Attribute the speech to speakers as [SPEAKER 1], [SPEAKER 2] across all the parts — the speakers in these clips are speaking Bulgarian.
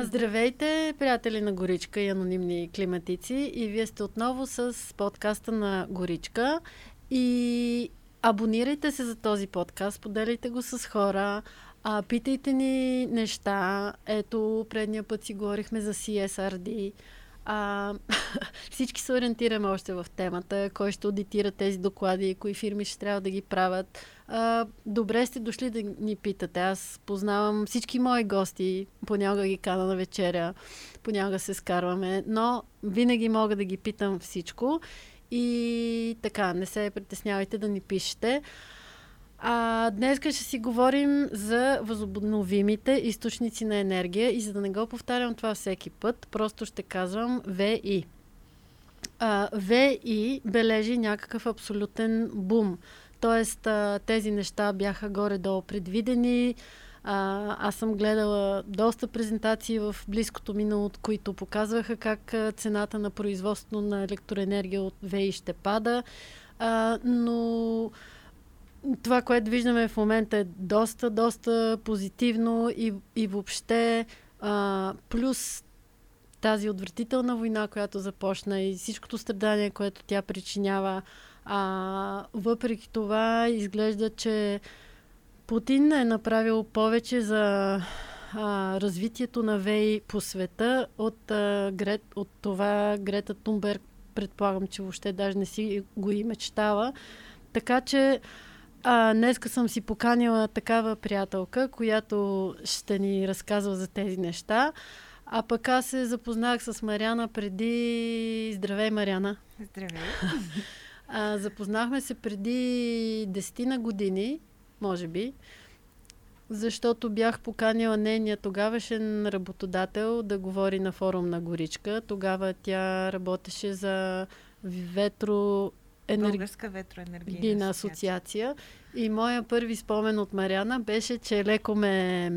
[SPEAKER 1] Здравейте, приятели на Горичка и анонимни климатици. И вие сте отново с подкаста на Горичка. И абонирайте се за този подкаст, поделяйте го с хора, а, питайте ни неща. Ето, предния път си говорихме за CSRD. А, всички се ориентираме още в темата. Кой ще аудитира тези доклади, кои фирми ще трябва да ги правят. А, добре сте дошли да ни питате. Аз познавам всички мои гости. Понякога ги кана на вечеря, понякога се скарваме, но винаги мога да ги питам всичко. И така, не се притеснявайте да ни пишете. А, днес ще си говорим за възобновимите източници на енергия и за да не го повтарям това всеки път, просто ще казвам ВИ. А, ВИ бележи някакъв абсолютен бум. Тоест, тези неща бяха горе-долу предвидени. Аз съм гледала доста презентации в близкото минало, от които показваха как цената на производство на електроенергия от ВИ ще пада. Но това, което виждаме в момента е доста, доста позитивно и, и въобще плюс тази отвратителна война, която започна и всичкото страдание, което тя причинява. А, въпреки това изглежда, че Путин е направил повече за а, развитието на ВЕИ по света от, а, Грет, от това Грета Тунберг предполагам, че въобще даже не си го и мечтава. Така че а, днеска съм си поканила такава приятелка, която ще ни разказва за тези неща. А пък аз се запознах с Мариана преди... Здравей, Мариана!
[SPEAKER 2] Здравей!
[SPEAKER 1] А, запознахме се преди десетина години, може би, защото бях поканила нейния тогавашен работодател да говори на форум на Горичка. Тогава тя работеше за ветро
[SPEAKER 2] енерг... Българска ветроенергийна
[SPEAKER 1] асоциация. И моя първи спомен от Мариана беше, че леко ме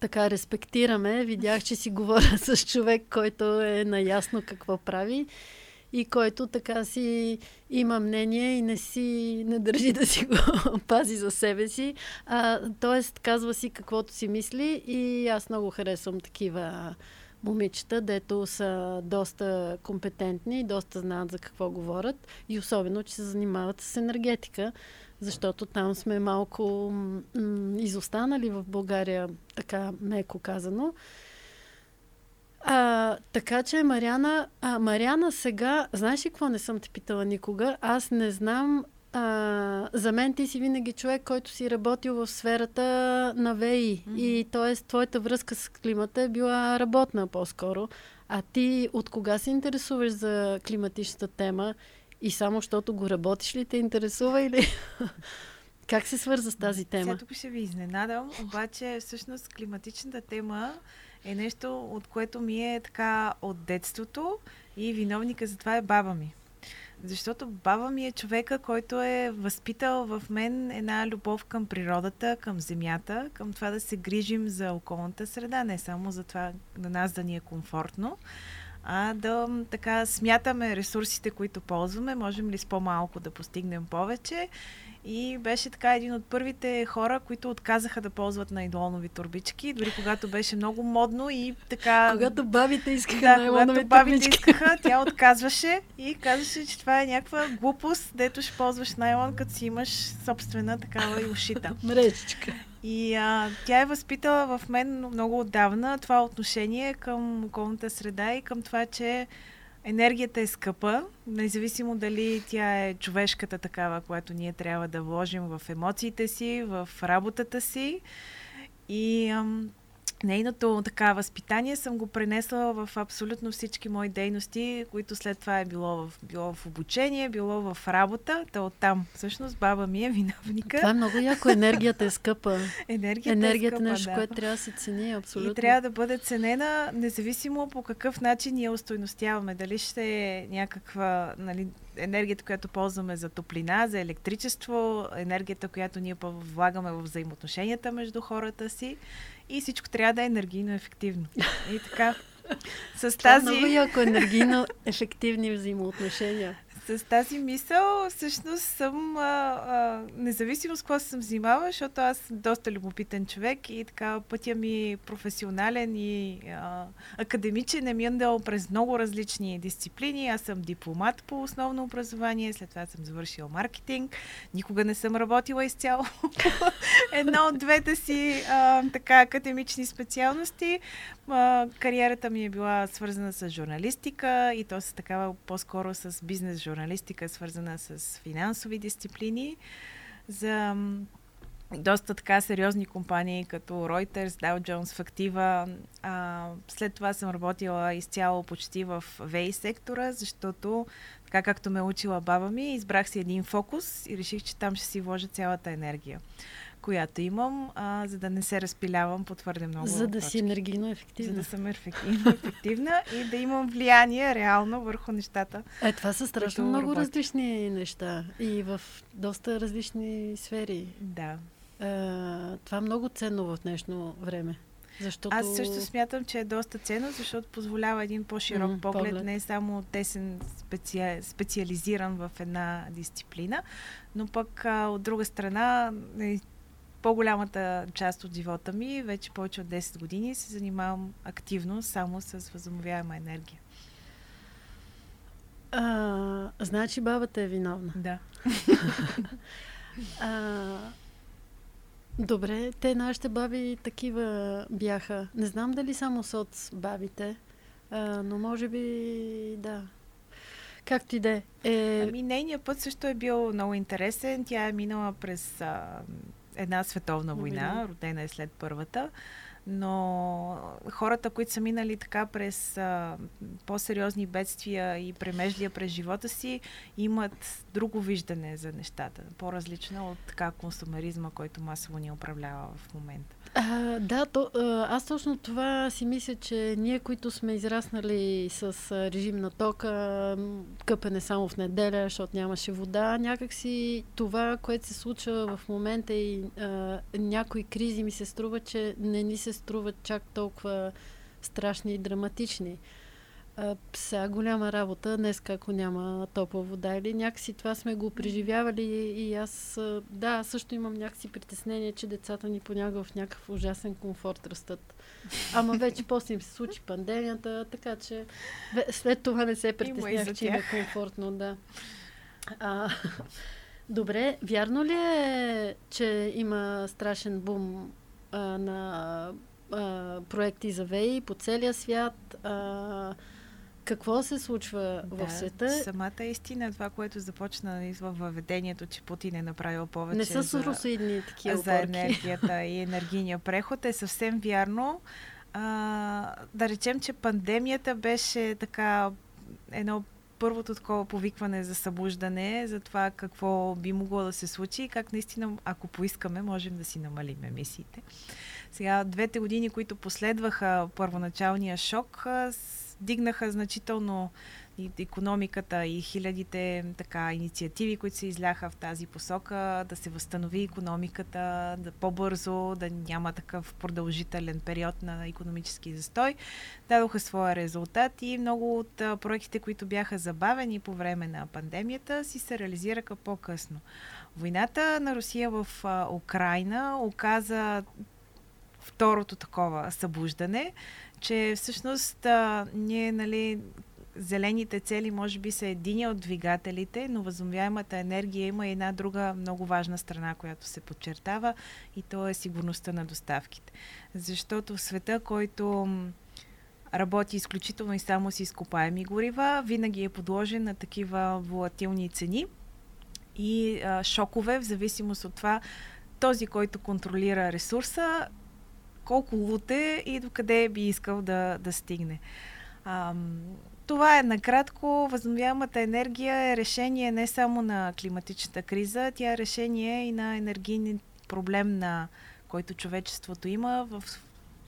[SPEAKER 1] така респектираме. Видях, че си говоря с човек, който е наясно какво прави и който така си има мнение и не си не държи да си го пази за себе си. А, тоест, казва си каквото си мисли и аз много харесвам такива момичета, дето са доста компетентни, доста знаят за какво говорят и особено, че се занимават с енергетика, защото там сме малко м- изостанали в България, така меко казано. А, така че, Мариана, а, Мариана сега, знаеш ли какво не съм те питала никога? Аз не знам а, за мен ти си винаги човек, който си работил в сферата на ВИ. Mm-hmm. И т.е. твоята връзка с климата е била работна по-скоро. А ти от кога се интересуваш за климатичната тема? И само защото го работиш ли те интересува или... как се свърза с тази тема?
[SPEAKER 2] Сега тук ще ви изненадам, обаче всъщност климатичната тема е нещо, от което ми е така от детството и виновника за това е баба ми. Защото баба ми е човека, който е възпитал в мен една любов към природата, към земята, към това да се грижим за околната среда, не само за това на нас да ни е комфортно, а да така смятаме ресурсите, които ползваме, можем ли с по-малко да постигнем повече и беше така един от първите хора, които отказаха да ползват найлонови турбички, дори когато беше много модно и така...
[SPEAKER 1] Когато бабите искаха
[SPEAKER 2] да, когато бабите искаха, тя отказваше и казваше, че това е някаква глупост, дето ще ползваш найлон, като си имаш собствена такава и ушита.
[SPEAKER 1] Мрежичка.
[SPEAKER 2] И а, тя е възпитала в мен много отдавна това отношение към околната среда и към това, че енергията е скъпа, независимо дали тя е човешката такава, която ние трябва да вложим в емоциите си, в работата си. И ам, нейното така възпитание съм го пренесла в абсолютно всички мои дейности, които след това е било в, било в обучение, било в работа. Та оттам всъщност баба ми е виновника.
[SPEAKER 1] Това е много яко. Енергията е скъпа.
[SPEAKER 2] Енергията,
[SPEAKER 1] Енергията
[SPEAKER 2] е скъпа,
[SPEAKER 1] нещо,
[SPEAKER 2] да.
[SPEAKER 1] което трябва да се цени абсолютно.
[SPEAKER 2] И трябва да бъде ценена, независимо по какъв начин ние устойностяваме. Дали ще е някаква нали, енергията, която ползваме за топлина, за електричество, енергията, която ние влагаме в взаимоотношенията между хората си и всичко трябва да е енергийно ефективно. И така, с
[SPEAKER 1] Това
[SPEAKER 2] тази...
[SPEAKER 1] е много яко енергийно ефективни взаимоотношения.
[SPEAKER 2] С тази мисъл всъщност съм, а, а, независимо с какво съм взимала, защото аз съм доста любопитен човек и така пътя ми професионален и а, академичен е минал през много различни дисциплини. Аз съм дипломат по основно образование, след това съм завършила маркетинг. Никога не съм работила изцяло едно от двете си а, така академични специалности. А, кариерата ми е била свързана с журналистика и то с такава по-скоро с бизнес журналистика, свързана с финансови дисциплини. За доста така сериозни компании, като Reuters, Dow Jones, Фактива. А, след това съм работила изцяло почти в VA сектора, защото така както ме учила баба ми, избрах си един фокус и реших, че там ще си вложа цялата енергия която имам, а, за да не се разпилявам по твърде много.
[SPEAKER 1] За да точки. си енергийно ефективна.
[SPEAKER 2] За да съм ефективно ефективна и да имам влияние реално върху нещата.
[SPEAKER 1] Е, това са страшно много работи. различни неща и в доста различни сфери.
[SPEAKER 2] Да.
[SPEAKER 1] А, това е много ценно в днешно време. Защото...
[SPEAKER 2] Аз също смятам, че е доста ценно, защото позволява един по-широк mm, поглед, поглед, не само тесен, специ... специализиран в една дисциплина, но пък а, от друга страна е по-голямата част от живота ми, вече повече от 10 години, се занимавам активно само с възобновяема енергия.
[SPEAKER 1] А, значи бабата е виновна.
[SPEAKER 2] Да.
[SPEAKER 1] а, добре, те нашите баби такива бяха. Не знам дали само соц бабите, а, но може би да. Както и да
[SPEAKER 2] е. Ами нейният път също е бил много интересен. Тя е минала през а, една световна война, родена е след първата, но хората, които са минали така през а, по-сериозни бедствия и премеждия през живота си, имат друго виждане за нещата, по-различно от така консумеризма, който масово ни управлява в момента.
[SPEAKER 1] А, да, то, аз точно това си мисля, че ние, които сме израснали с режим на тока, къпене само в неделя, защото нямаше вода, някакси това, което се случва в момента и а, някои кризи ми се струва, че не ни се струват чак толкова страшни и драматични сега голяма работа, днес ако няма топла вода или някакси това сме го преживявали и аз, да, също имам някакси притеснение, че децата ни понякога в някакъв ужасен комфорт растат. Ама вече после им се случи пандемията, така че след това не се притеснях, че е комфортно, да. А, добре, вярно ли е, че има страшен бум а, на а, проекти за ВЕИ по целия свят? А, какво се случва да, в света?
[SPEAKER 2] Самата истина, това, което започна в въведението, че Путин е направил повече
[SPEAKER 1] Не са суросоидни такива
[SPEAKER 2] за енергията и енергийния преход е съвсем вярно. А, да речем, че пандемията беше така едно първото такова повикване за събуждане, за това какво би могло да се случи и как наистина, ако поискаме, можем да си намалим емисиите. Сега, двете години, които последваха първоначалния шок, дигнаха значително и економиката и хилядите така, инициативи, които се изляха в тази посока, да се възстанови економиката, да по-бързо, да няма такъв продължителен период на економически застой, дадоха своя резултат и много от проектите, които бяха забавени по време на пандемията, си се реализираха по-късно. Войната на Русия в Украина оказа второто такова събуждане, че всъщност а, ние, нали, зелените цели може би са един от двигателите, но възобновяемата енергия има и една друга много важна страна, която се подчертава и то е сигурността на доставките. Защото в света, който работи изключително и само с изкопаеми горива, винаги е подложен на такива волатилни цени и а, шокове, в зависимост от това този, който контролира ресурса, колко лут е и докъде би искал да, да стигне. А, това е накратко. Възобновяемата енергия е решение не само на климатичната криза, тя е решение и на енергийни проблем, на който човечеството има в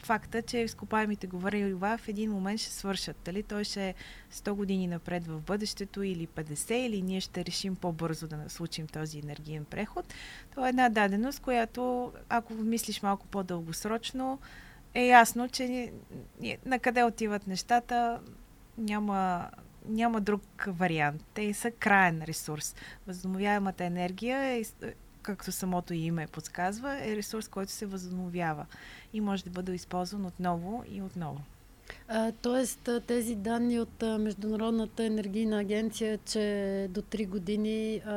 [SPEAKER 2] факта, че изкопаемите горива в един момент ще свършат. Дали той ще е 100 години напред в бъдещето или 50, или ние ще решим по-бързо да случим този енергиен преход. Това е една даденост, която, ако мислиш малко по-дългосрочно, е ясно, че на къде отиват нещата, няма няма друг вариант. Те са краен ресурс. Възобновяемата енергия е, както самото име подсказва, е ресурс, който се възобновява и може да бъде използван отново и отново.
[SPEAKER 1] А, тоест, тези данни от Международната енергийна агенция, че до 3 години а,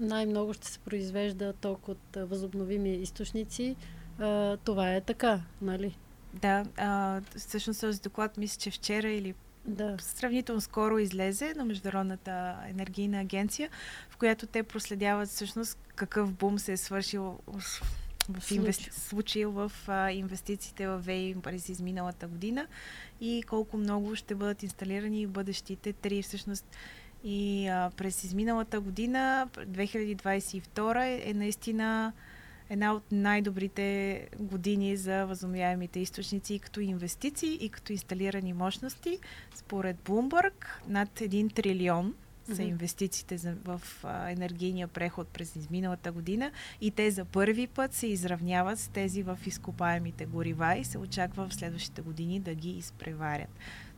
[SPEAKER 1] най-много ще се произвежда ток от възобновими източници, а, това е така, нали?
[SPEAKER 2] Да, а, всъщност този доклад мисля, че вчера или да. сравнително скоро излезе на Международната енергийна агенция, в която те проследяват всъщност какъв бум се е свършил в инвести... случил в а, инвестициите в ВЕИ през изминалата година и колко много ще бъдат инсталирани в бъдещите три всъщност и а, през изминалата година, 2022, е, е наистина една от най-добрите години за възобновяемите източници и като инвестиции, и като инсталирани мощности. Според Bloomberg над 1 трилион са инвестициите в енергийния преход през изминалата година и те за първи път се изравняват с тези в изкопаемите горива и се очаква в следващите години да ги изпреварят.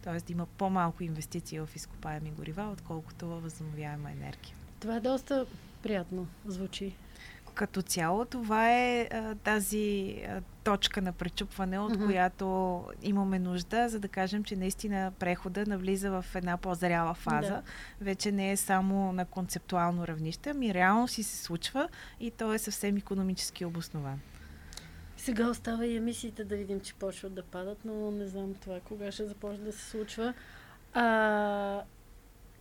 [SPEAKER 2] Тоест има по-малко инвестиции в изкопаеми горива, отколкото във възобновяема енергия.
[SPEAKER 1] Това е доста приятно звучи
[SPEAKER 2] като цяло това е а, тази а, точка на пречупване, от mm-hmm. която имаме нужда, за да кажем, че наистина прехода навлиза в една по-зряла фаза. Да. Вече не е само на концептуално равнище, ами реално си се случва и то е съвсем економически обоснован.
[SPEAKER 1] Сега остава и емисиите да видим, че почват да падат, но не знам това кога ще започне да се случва. А,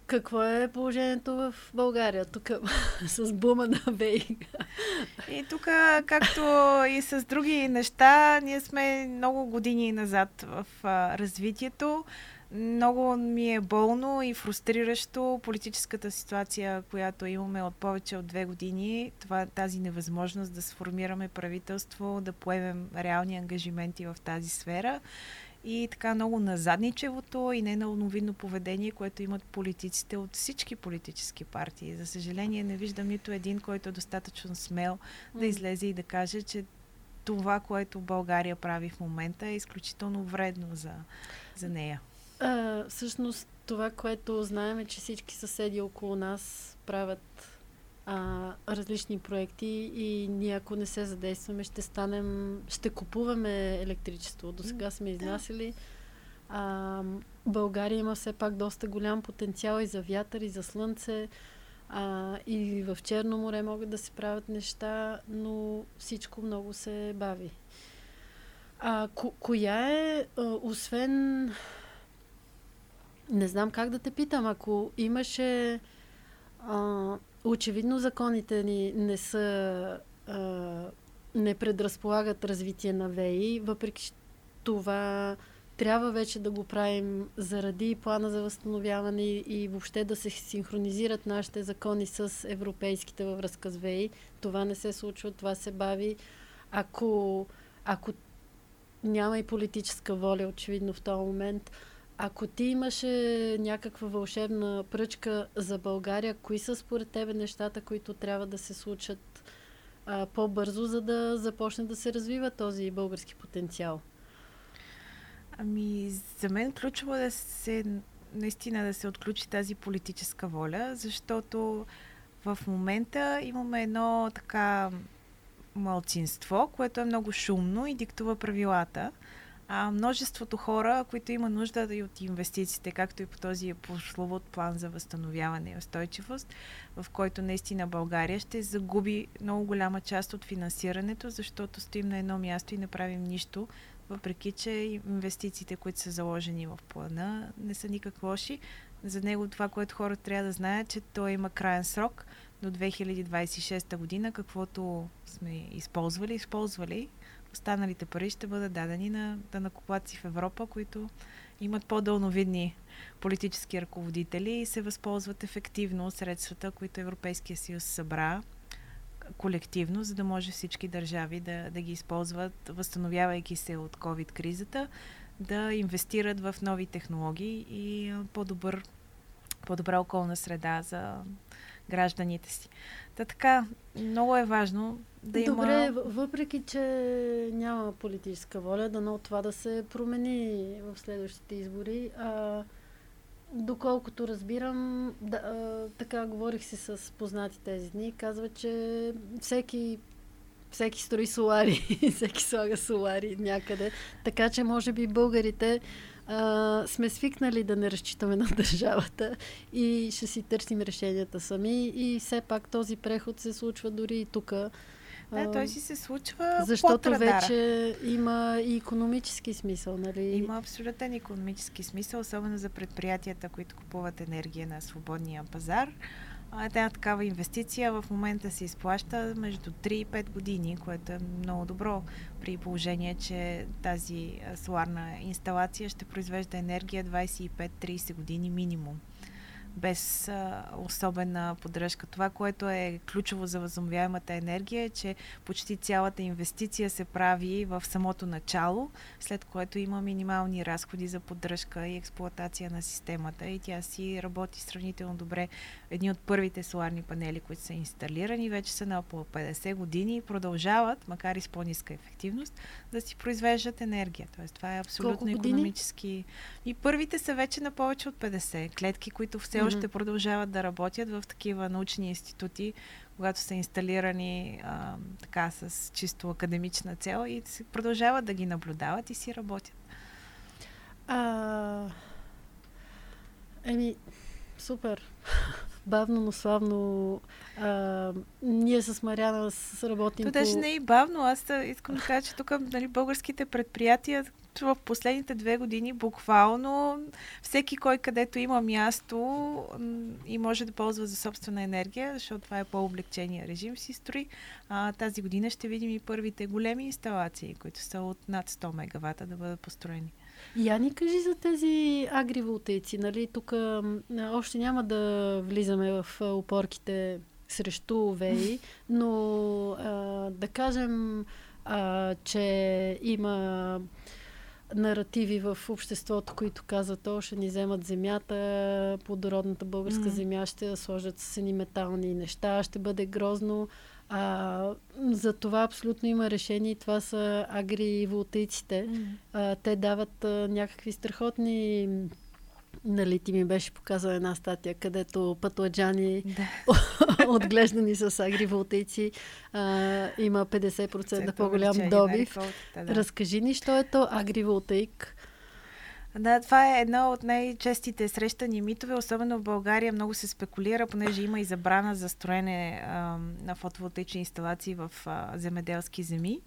[SPEAKER 1] какво е положението в България тук с бума на ВЕИ?
[SPEAKER 2] И тук, както и с други неща, ние сме много години назад в а, развитието. Много ми е болно и фрустриращо политическата ситуация, която имаме от повече от две години. Това, тази невъзможност да сформираме правителство, да поемем реални ангажименти в тази сфера и така много назадничевото и ненълновидно поведение, което имат политиците от всички политически партии. За съжаление не виждам нито един, който е достатъчно смел да излезе и да каже, че това, което България прави в момента е изключително вредно за, за нея.
[SPEAKER 1] А, всъщност това, което знаем е, че всички съседи около нас правят а, различни проекти и ние ако не се задействаме, ще станем, ще купуваме електричество. До сега сме изнасяли. А, България има все пак доста голям потенциал и за вятър, и за слънце. А, и в Черно море могат да се правят неща, но всичко много се бави. А, ко- коя е, а, освен... Не знам как да те питам, ако имаше а, Очевидно законите ни не са а, не предразполагат развитие на ВЕИ, въпреки това трябва вече да го правим заради плана за възстановяване и, въобще да се синхронизират нашите закони с европейските във връзка с ВЕИ. Това не се случва, това се бави. Ако, ако няма и политическа воля, очевидно в този момент, ако ти имаше някаква вълшебна пръчка за България, кои са според тебе нещата, които трябва да се случат а, по-бързо, за да започне да се развива този български потенциал?
[SPEAKER 2] Ами, за мен ключово е да се наистина да се отключи тази политическа воля, защото в момента имаме едно така малцинство, което е много шумно и диктува правилата а, множеството хора, които има нужда и от инвестициите, както и по този прословут план за възстановяване и устойчивост, в който наистина България ще загуби много голяма част от финансирането, защото стоим на едно място и не правим нищо, въпреки че инвестициите, които са заложени в плана, не са никак лоши. За него това, което хората трябва да знаят, че той има крайен срок до 2026 година, каквото сме използвали, използвали останалите пари ще бъдат дадени на данакоплаци в Европа, които имат по-дълновидни политически ръководители и се възползват ефективно от средствата, които Европейския съюз събра колективно, за да може всички държави да, да ги използват, възстановявайки се от COVID-кризата, да инвестират в нови технологии и по-добър, по-добра околна среда за гражданите си. Та така, много е важно да
[SPEAKER 1] има... Добре, въпреки, че няма политическа воля, дано това да се промени в следващите избори, а, доколкото разбирам, да, а, така говорих си с познати тези дни, казва, че всеки всеки строи солари, всеки слага солари някъде. Така че, може би, българите а, сме свикнали да не разчитаме на държавата и ще си търсим решенията сами. И все пак този преход се случва дори и тук.
[SPEAKER 2] Да, той си се случва
[SPEAKER 1] Защото
[SPEAKER 2] под
[SPEAKER 1] вече има и економически смисъл, нали?
[SPEAKER 2] Има абсолютен економически смисъл, особено за предприятията, които купуват енергия на свободния пазар. Една такава инвестиция в момента се изплаща между 3 и 5 години, което е много добро при положение, че тази соларна инсталация ще произвежда енергия 25-30 години минимум без а, особена поддръжка. Това, което е ключово за възобновяемата енергия е, че почти цялата инвестиция се прави в самото начало, след което има минимални разходи за поддръжка и експлуатация на системата и тя си работи сравнително добре. Едни от първите соларни панели, които са инсталирани, вече са на около 50 години и продължават, макар и с по-ниска ефективност, да си произвеждат енергия. Тоест, това е абсолютно економически. И първите са вече на повече от 50 клетки, които все mm-hmm. още продължават да работят в такива научни институти, когато са инсталирани а, така с чисто академична цел и продължават да ги наблюдават и си работят.
[SPEAKER 1] А... Еми, супер. Бавно, но славно. А, ние с Мариана работим.
[SPEAKER 2] То даже по... не е и бавно. Аз искам да кажа, че тук нали, българските предприятия в последните две години буквално всеки кой където има място и може да ползва за собствена енергия, защото това е по-облегчения режим, си строи. А, тази година ще видим и първите големи инсталации, които са от над 100 мегавата да бъдат построени.
[SPEAKER 1] Я ни кажи за тези агриволтейци. Нали? Тук още няма да влизаме в опорките срещу ВЕИ, но а, да кажем, а, че има наративи в обществото, които казват, о, ще ни вземат земята, плодородната българска mm. земя ще сложат с едни метални неща, ще бъде грозно. А, за това абсолютно има решение и това са агриволтейците. Mm. А, те дават а, някакви страхотни Нали ти ми беше показала една статия, където пътладжани, да. отглеждани с агриволтейци, а, има 50% по-голям добив. Да. Разкажи ни, що е то агриволтейк?
[SPEAKER 2] Да, това е едно от най-честите срещани митове, особено в България много се спекулира, понеже има и забрана за строене а, на фотоволтаични инсталации в а, земеделски земи.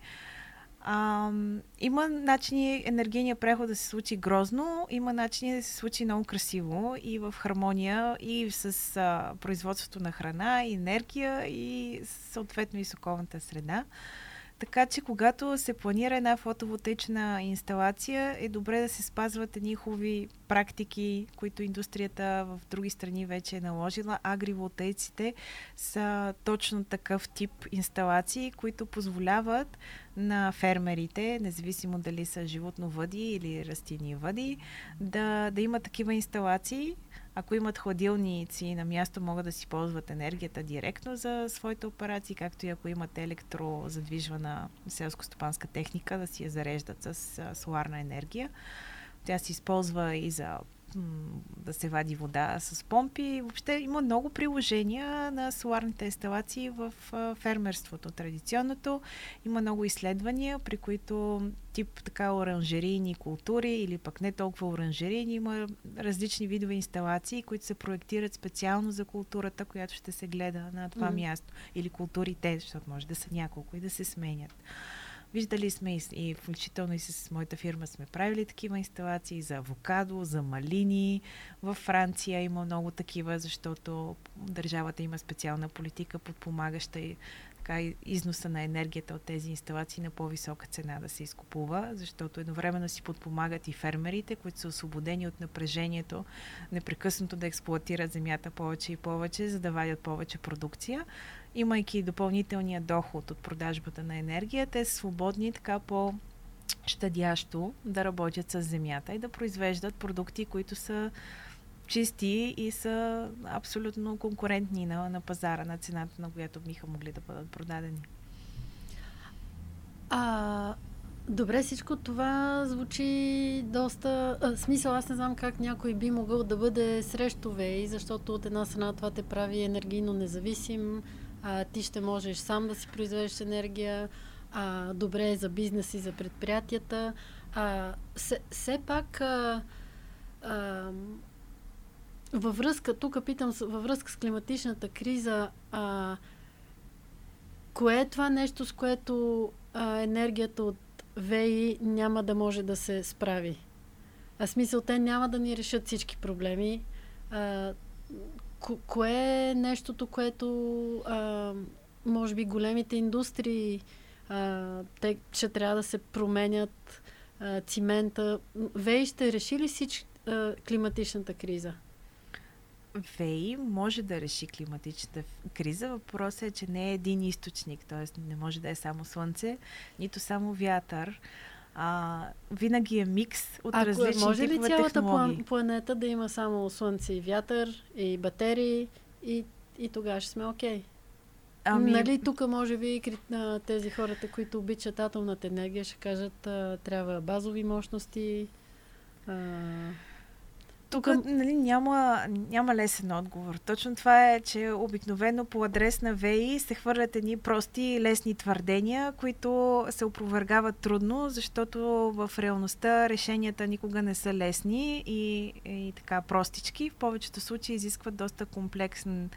[SPEAKER 2] А, има начини енергийния преход да се случи грозно, има начини да се случи много красиво и в хармония и с а, производството на храна, и енергия и съответно и с околната среда. Така че, когато се планира една фотоволтечна инсталация, е добре да се спазват едни хубави практики, които индустрията в други страни вече е наложила. Агриволтейците са точно такъв тип инсталации, които позволяват на фермерите, независимо дали са животновъди или растениевъди, да, да имат такива инсталации, ако имат хладилници на място, могат да си ползват енергията директно за своите операции, както и ако имат електрозадвижвана селско-стопанска техника, да си я зареждат с соларна енергия. Тя се използва и за да се вади вода с помпи. Въобще има много приложения на соларните инсталации в фермерството. Традиционното има много изследвания, при които тип така оранжерийни култури или пък не толкова оранжерийни. Има различни видове инсталации, които се проектират специално за културата, която ще се гледа на това mm. място. Или културите, защото може да са няколко и да се сменят. Виждали сме и, и включително и с моята фирма сме правили такива инсталации за авокадо, за малини. Във Франция има много такива, защото държавата има специална политика, подпомагаща и така износа на енергията от тези инсталации на по-висока цена да се изкупува, защото едновременно си подпомагат и фермерите, които са освободени от напрежението непрекъснато да експлуатират земята повече и повече, за да вадят повече продукция имайки допълнителния доход от продажбата на енергия, те са свободни така по щадящо да работят с земята и да произвеждат продукти, които са чисти и са абсолютно конкурентни на, на пазара, на цената, на която биха могли да бъдат продадени.
[SPEAKER 1] А Добре, всичко това звучи доста... А, смисъл, аз не знам как някой би могъл да бъде срещу ВЕИ, защото от една страна това те прави енергийно независим, а, ти ще можеш сам да си произведеш енергия, а, добре е за бизнес и за предприятията. А, все, все пак а, а, във връзка, тук питам, във връзка с климатичната криза, а, кое е това нещо, с което а, енергията от ВЕИ няма да може да се справи? А смисъл, те няма да ни решат всички проблеми. А, ко- кое е нещото, което а, може би големите индустрии а, те ще трябва да се променят а, цимента. ВЕИ ще реши ли всички климатичната криза?
[SPEAKER 2] ВЕИ може да реши климатичната криза. Въпросът е, че не е един източник, т.е. не може да е само слънце, нито само вятър. А, винаги е микс от
[SPEAKER 1] Ако,
[SPEAKER 2] различни
[SPEAKER 1] може ли цялата
[SPEAKER 2] технологии.
[SPEAKER 1] планета да има само слънце и вятър и батерии и, и тогава ще сме окей? Okay? Ами... Нали тук може би тези хората, които обичат атомната енергия, ще кажат трябва базови мощности, а,
[SPEAKER 2] тук нали, няма, няма лесен отговор. Точно това е, че обикновено по адрес на ВЕИ се хвърлят едни прости лесни твърдения, които се опровергават трудно, защото в реалността решенията никога не са лесни и, и така простички. В повечето случаи изискват доста комплексен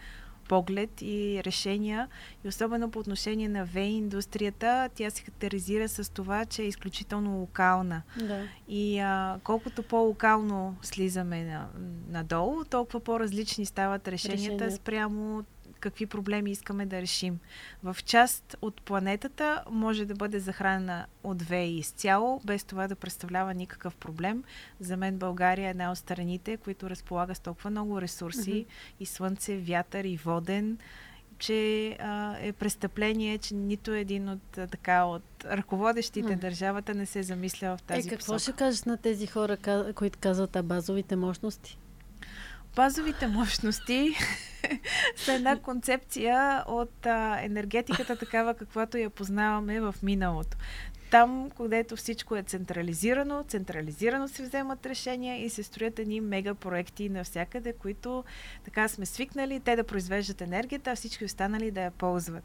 [SPEAKER 2] поглед и решения. И особено по отношение на ВЕИ индустрията, тя се характеризира с това, че е изключително локална.
[SPEAKER 1] Да.
[SPEAKER 2] И а, колкото по-локално слизаме на, надолу, толкова по-различни стават решенията Решение. спрямо какви проблеми искаме да решим. В част от планетата може да бъде захранена от ВЕИ изцяло, без това да представлява никакъв проблем. За мен България е една от страните, които разполага с толкова много ресурси mm-hmm. и слънце, вятър и воден, че а, е престъпление, че нито един от, а, така, от ръководещите mm. държавата не се е замисля в тази
[SPEAKER 1] Е, какво
[SPEAKER 2] посока.
[SPEAKER 1] ще кажеш на тези хора, които казват а базовите мощности?
[SPEAKER 2] Базовите мощности са една концепция от а, енергетиката такава, каквато я познаваме в миналото. Там, където всичко е централизирано, централизирано се вземат решения и се строят едни мега проекти навсякъде, които така сме свикнали те да произвеждат енергията, а всички останали да я ползват.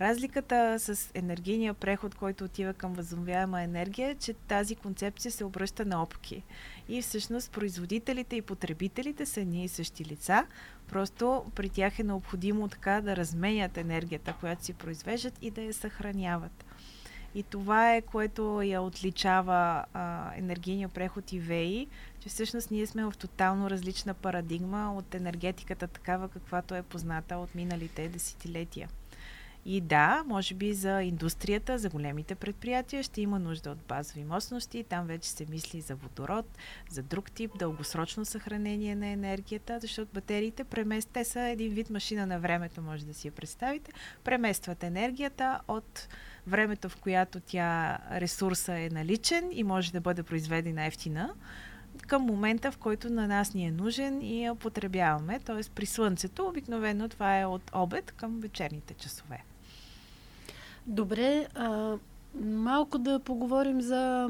[SPEAKER 2] Разликата с енергийния преход, който отива към възобновяема енергия, е, че тази концепция се обръща на опки. И всъщност производителите и потребителите са ние и същи лица, просто при тях е необходимо така да разменят енергията, която си произвеждат и да я съхраняват. И това е, което я отличава а, енергийния преход и ВЕИ, че всъщност ние сме в тотално различна парадигма от енергетиката такава, каквато е позната от миналите десетилетия. И да, може би за индустрията, за големите предприятия ще има нужда от базови мощности. Там вече се мисли за водород, за друг тип дългосрочно съхранение на енергията, защото батериите премест, те са един вид машина на времето, може да си я представите. Преместват енергията от времето, в която тя ресурса е наличен и може да бъде произведена ефтина, към момента, в който на нас ни е нужен и я потребяваме. Т.е. при слънцето обикновено това е от обед към вечерните часове.
[SPEAKER 1] Добре, а, малко да поговорим за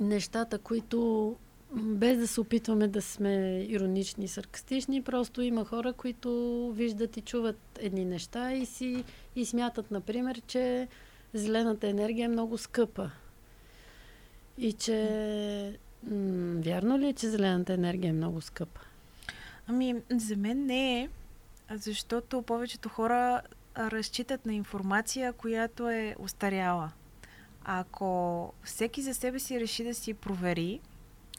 [SPEAKER 1] нещата, които без да се опитваме да сме иронични и саркастични, просто има хора, които виждат и чуват едни неща и си и смятат, например, че зелената енергия е много скъпа. И че... М- вярно ли е, че зелената енергия е много скъпа?
[SPEAKER 2] Ами, за мен не е, защото повечето хора разчитат на информация, която е устаряла. Ако всеки за себе си реши да си провери,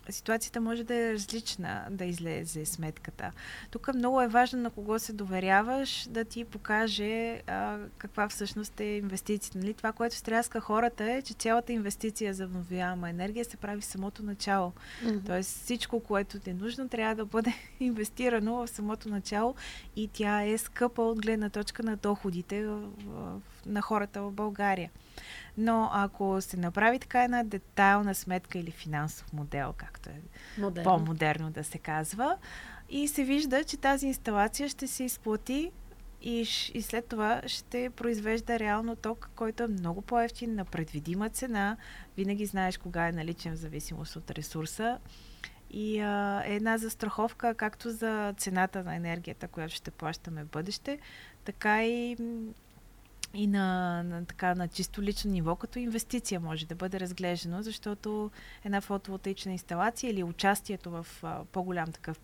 [SPEAKER 2] ситуацията може да е различна да излезе сметката. Тук много е важно на кого се доверяваш да ти покаже а, каква всъщност е инвестицията. Нали? Това, което стряска хората е, че цялата инвестиция за обновяема енергия се прави в самото начало. Mm-hmm. Тоест всичко, което ти е нужно, трябва да бъде инвестирано в самото начало и тя е скъпа от гледна точка на доходите в, в, на хората в България. Но ако се направи така една детайлна сметка или финансов модел, както е Модерно. по-модерно да се казва, и се вижда, че тази инсталация ще се изплати и, и след това ще произвежда реално ток, който е много по-ефтин на предвидима цена. Винаги знаеш кога е наличен в зависимост от ресурса. И а, е една застраховка както за цената на енергията, която ще плащаме в бъдеще, така и и на, на, така, на чисто лично ниво, като инвестиция може да бъде разглеждано, защото една фотоволтаична инсталация или участието в а, по-голям такъв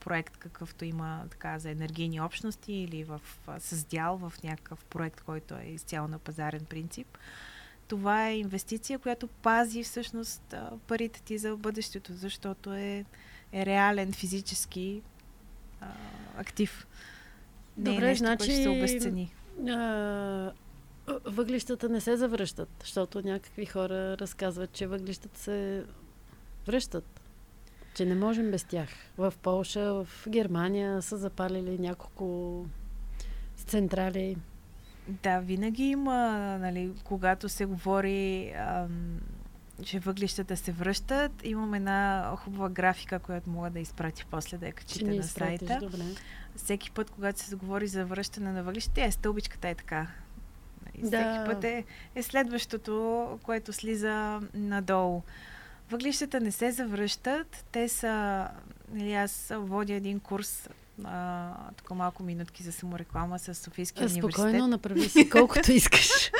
[SPEAKER 2] проект, какъвто има така, за енергийни общности или в, а, с дял в някакъв проект, който е изцяло на пазарен принцип, това е инвестиция, която пази всъщност парите ти за бъдещето, защото е, е реален физически а, актив. Не е Добре, е нещо, значи, което ще се обесцени
[SPEAKER 1] въглищата не се завръщат, защото някакви хора разказват, че въглищата се връщат, че не можем без тях. В Полша, в Германия са запалили няколко централи.
[SPEAKER 2] Да, винаги има, нали, когато се говори, ам, че въглищата се връщат, имам една хубава графика, която мога да изпрати после да я качите на сайта. Добре всеки път, когато се заговори за връщане на въглища, е стълбичката е така. И да. всеки път е, е следващото, което слиза надолу. Въглищата не се завръщат. Те са... Нали, аз водя един курс а, тук малко минутки за самореклама с Софийския университет.
[SPEAKER 1] Спокойно, направи си колкото искаш.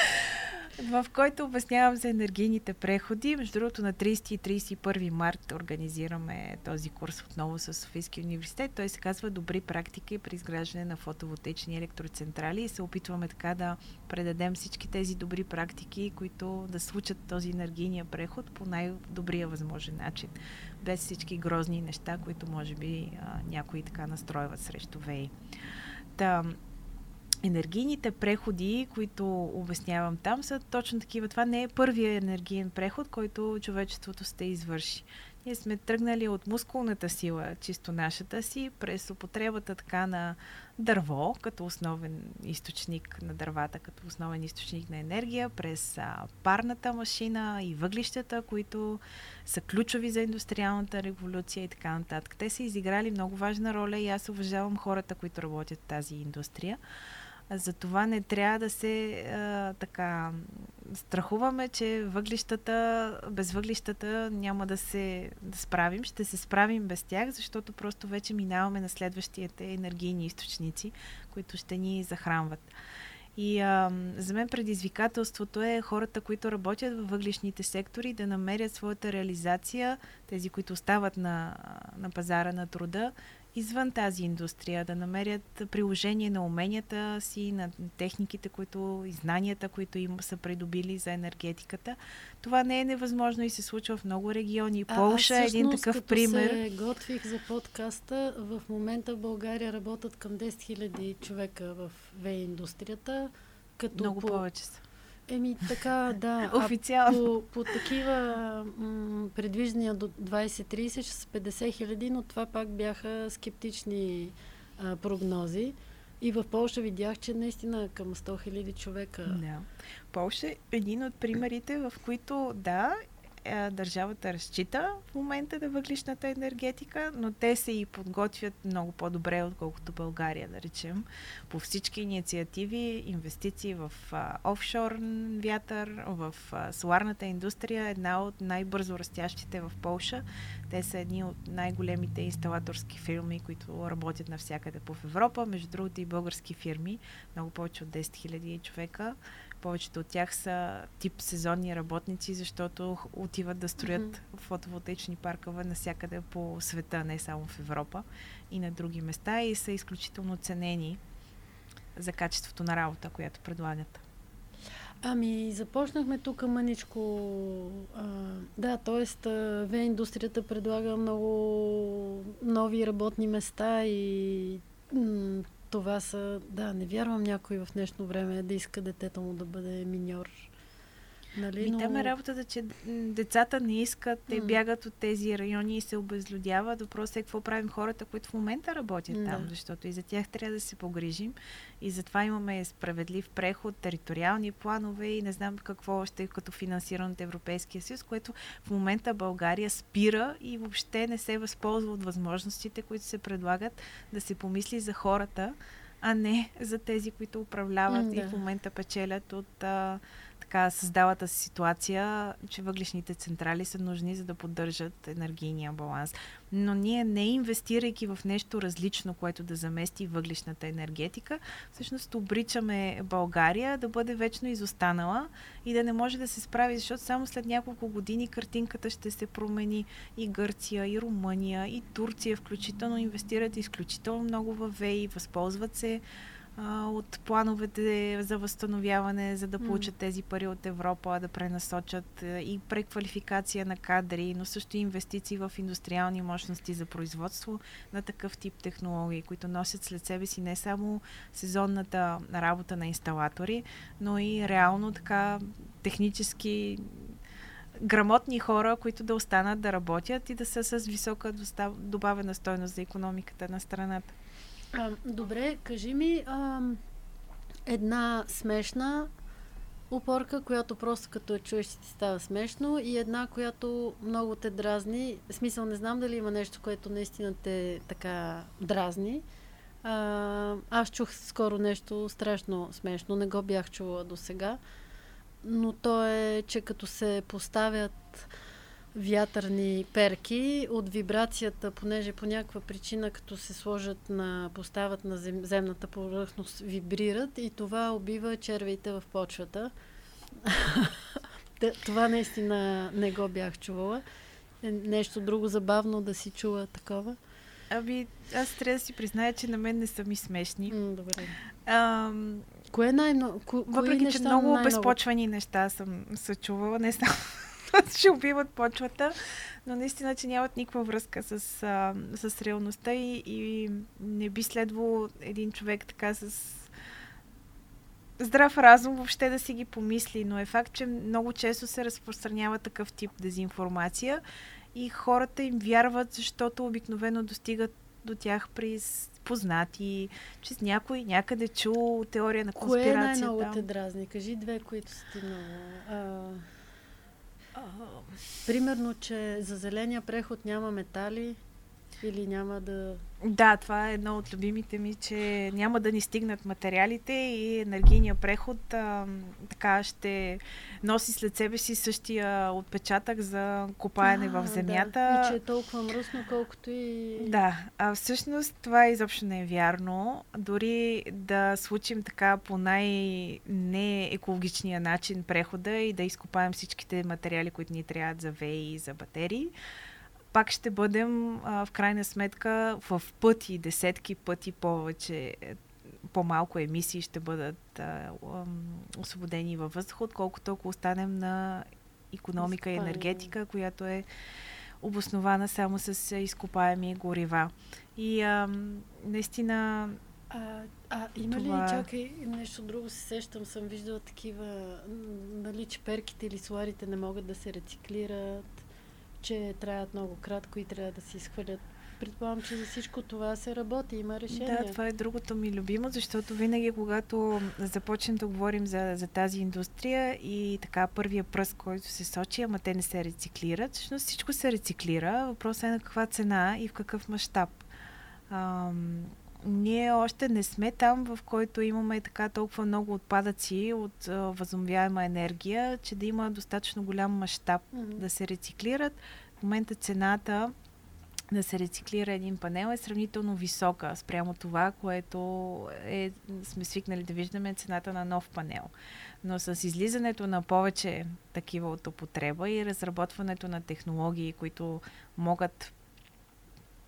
[SPEAKER 2] В който обяснявам за енергийните преходи. Между другото, на 30 и 31 март организираме този курс отново с Софийския университет. Той се казва Добри практики при изграждане на фотоволтечни електроцентрали и се опитваме така да предадем всички тези добри практики, които да случат този енергийния преход по най-добрия възможен начин. Без всички грозни неща, които може би а, някои така настройват срещу ВЕИ. Та, енергийните преходи, които обяснявам там, са точно такива. Това не е първия енергиен преход, който човечеството сте извърши. Ние сме тръгнали от мускулната сила, чисто нашата си, през употребата така на дърво, като основен източник на дървата, като основен източник на енергия, през а, парната машина и въглищата, които са ключови за индустриалната революция и така нататък. Те са изиграли много важна роля и аз уважавам хората, които работят в тази индустрия. Затова не трябва да се а, така страхуваме, че въглищата, без въглищата няма да се да справим. Ще се справим без тях, защото просто вече минаваме на следващите енергийни източници, които ще ни захранват. И а, за мен предизвикателството е хората, които работят във въглишните сектори, да намерят своята реализация, тези, които остават на, на пазара на труда, извън тази индустрия, да намерят приложение на уменията си, на техниките, които и знанията, които им са придобили за енергетиката. Това не е невъзможно и се случва в много региони. А, Полша е един такъв
[SPEAKER 1] като
[SPEAKER 2] пример.
[SPEAKER 1] се готвих за подкаста, в момента в България работят към 10 000 човека в ВЕ индустрията.
[SPEAKER 2] Като много по... повече са.
[SPEAKER 1] Еми, така, да.
[SPEAKER 2] Официално.
[SPEAKER 1] по, по такива м- предвиждания до 2030 ще са 50 хиляди, но това пак бяха скептични а, прогнози. И в Польша видях, че наистина към 100 хиляди човека.
[SPEAKER 2] Да. Польша е един от примерите, в които, да, е, държавата разчита в момента на въглишната енергетика, но те се и подготвят много по-добре, отколкото България, да речем, по всички инициативи, инвестиции в а, офшор вятър, в а, соларната индустрия, една от най-бързо растящите в Полша. Те са едни от най-големите инсталаторски фирми, които работят навсякъде по Европа. Между другото и български фирми, много повече от 10 000 човека повечето от тях са тип сезонни работници, защото отиват да строят mm-hmm. фотоволтаични паркове навсякъде по света, не само в Европа и на други места и са изключително ценени за качеството на работа, която предлагат.
[SPEAKER 1] Ами, започнахме тук мъничко. А, да, т.е. ВЕ индустрията предлага много нови работни места и м- това са... Да, не вярвам някой в днешно време да иска детето му да бъде миньор.
[SPEAKER 2] Нали, но... Там е работата, че децата не искат, те mm. бягат от тези райони и се обезлюдяват. Въпросът е какво правим хората, които в момента работят mm. там, защото и за тях трябва да се погрижим. И затова имаме справедлив преход, териториални планове и не знам какво още като финансиран от Европейския съюз, което в момента България спира и въобще не се възползва от възможностите, които се предлагат да се помисли за хората, а не за тези, които управляват
[SPEAKER 1] да.
[SPEAKER 2] и в момента печелят от а, така създалата ситуация, че въглишните централи са нужни за да поддържат енергийния баланс. Но ние не инвестирайки в нещо различно, което да замести въглишната енергетика, всъщност обричаме България да бъде вечно изостанала и да не може да се справи, защото само след няколко години картинката ще се промени. И Гърция, и Румъния, и Турция включително инвестират изключително много в ВЕИ, възползват се а, от плановете за възстановяване, за да получат тези пари от Европа, да пренасочат и преквалификация на кадри, но също и инвестиции в индустриални мощности за производство на такъв тип технологии, които носят след себе си не само сезонната работа на инсталатори, но и реално така технически грамотни хора, които да останат да работят и да са с висока добавена стойност за економиката на страната.
[SPEAKER 1] Добре, кажи ми а, една смешна опорка, която просто като я чуеш ти става смешно и една, която много те дразни. В смисъл, не знам дали има нещо, което наистина те така дразни. А, аз чух скоро нещо страшно смешно, не го бях чула до сега, но то е, че като се поставят вятърни перки от вибрацията, понеже по някаква причина, като се сложат на, поставят на зем, земната повърхност, вибрират и това убива червите в почвата. това наистина не го бях чувала. Е, нещо друго забавно да си чува такова.
[SPEAKER 2] Ами, аз трябва да си призная, че на мен не са ми смешни.
[SPEAKER 1] М, добре.
[SPEAKER 2] Ам...
[SPEAKER 1] Кое най-много? Ко,
[SPEAKER 2] Въпреки, че много най-много? безпочвани неща съм съчувала, не само ще убиват почвата, но наистина, че нямат никаква връзка с, а, с реалността и, и не би следвало един човек така с здрав разум въобще да си ги помисли, но е факт, че много често се разпространява такъв тип дезинформация и хората им вярват, защото обикновено достигат до тях при познати, че с някой някъде чул теория на конспирацията. Кое
[SPEAKER 1] е най-много те дразни? Кажи две, които са ти много... А... Примерно, че за зеления преход няма метали или няма да
[SPEAKER 2] да, това е едно от любимите ми, че няма да ни стигнат материалите и енергийния преход а, така ще носи след себе си същия отпечатък за копаене а, в земята.
[SPEAKER 1] Да. И че е толкова мръсно, колкото и...
[SPEAKER 2] Да, а всъщност това изобщо не е вярно. Дори да случим така по най-неекологичния начин прехода и да изкопаем всичките материали, които ни трябват за ВЕИ и за батерии, пак ще бъдем а, в крайна сметка в пъти, десетки пъти повече, е, по-малко емисии ще бъдат а, освободени във въздуха, отколкото ако останем на економика и енергетика, която е обоснована само с изкопаеми горива. И а, наистина
[SPEAKER 1] а, а има това... ли, чакай, нещо друго се сещам, съм виждала такива, нали, че перките или сларите не могат да се рециклират че траят много кратко и трябва да се изхвърлят. Предполагам, че за всичко това се работи, има решение.
[SPEAKER 2] Да, това е другото ми любимо, защото винаги, когато започнем да говорим за, за тази индустрия и така първия пръст, който се сочи, ама те не се рециклират, всъщност всичко се рециклира. Въпросът е на каква цена и в какъв мащаб ние още не сме там, в който имаме така толкова много отпадъци от а, възобновяема енергия, че да има достатъчно голям мащаб mm-hmm. да се рециклират. В момента цената да се рециклира един панел е сравнително висока спрямо това, което е, сме свикнали да виждаме цената на нов панел. Но с излизането на повече такива от употреба и разработването на технологии, които могат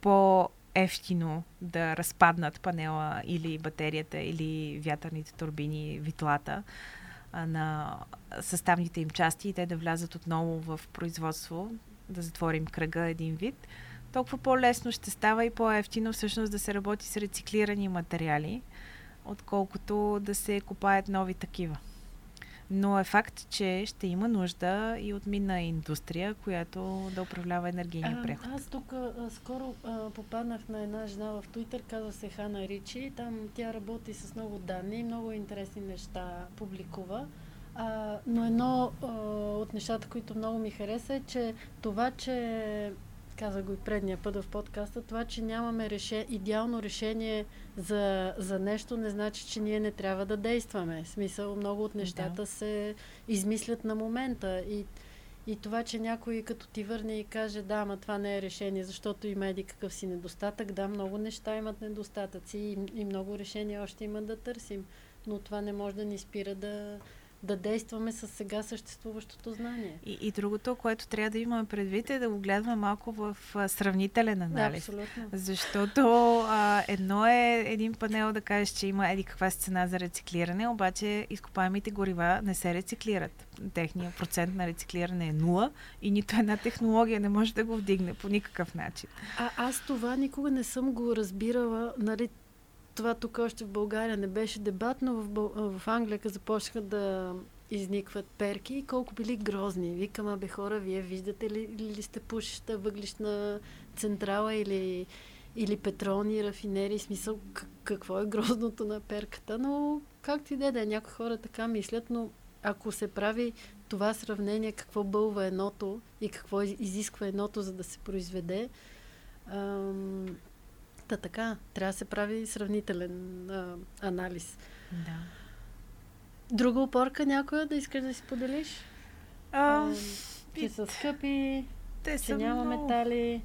[SPEAKER 2] по ефтино да разпаднат панела или батерията или вятърните турбини, витлата на съставните им части и те да влязат отново в производство, да затворим кръга един вид, толкова по-лесно ще става и по-ефтино всъщност да се работи с рециклирани материали, отколкото да се купаят нови такива. Но е факт, че ще има нужда и от минна индустрия, която да управлява енергийния преход.
[SPEAKER 1] Аз тук а, скоро а, попаднах на една жена в Твитър, казва се Хана Ричи. Там тя работи с много данни, много интересни неща публикува. А, но едно а, от нещата, които много ми хареса е, че това, че казах го и предния път в подкаста, това, че нямаме реше, идеално решение за, за нещо, не значи, че ние не трябва да действаме. В смисъл, много от нещата да. се измислят на момента и и това, че някой като ти върне и каже, да, ама това не е решение, защото има еди какъв си недостатък, да, много неща имат недостатъци и, и много решения още има да търсим. Но това не може да ни спира да, да действаме с сега съществуващото знание.
[SPEAKER 2] И, и другото, което трябва да имаме предвид е да го гледаме малко в а, сравнителен анализ.
[SPEAKER 1] Да, абсолютно.
[SPEAKER 2] Защото а, едно е един панел да кажеш, че има еди каква си цена за рециклиране, обаче изкопаемите горива не се рециклират. Техният процент на рециклиране е нула и нито една технология не може да го вдигне по никакъв начин.
[SPEAKER 1] А аз това никога не съм го разбирала. Нали, това тук още в България не беше дебат, но в, в Англия започнаха да изникват перки и колко били грозни. Викам, абе хора, вие виждате ли, ли сте пушеща въглишна централа или, или петролни рафинери? Смисъл, какво е грозното на перката? Но както и да е, някои хора така мислят, но ако се прави това сравнение, какво бълва едното и какво изисква едното, за да се произведе, ам, Та така, трябва да се прави сравнителен а, анализ.
[SPEAKER 2] Да.
[SPEAKER 1] Друга опорка някоя да искаш да си поделиш?
[SPEAKER 2] А, а,
[SPEAKER 1] че са скъпи,
[SPEAKER 2] те
[SPEAKER 1] че
[SPEAKER 2] са
[SPEAKER 1] няма
[SPEAKER 2] много...
[SPEAKER 1] метали.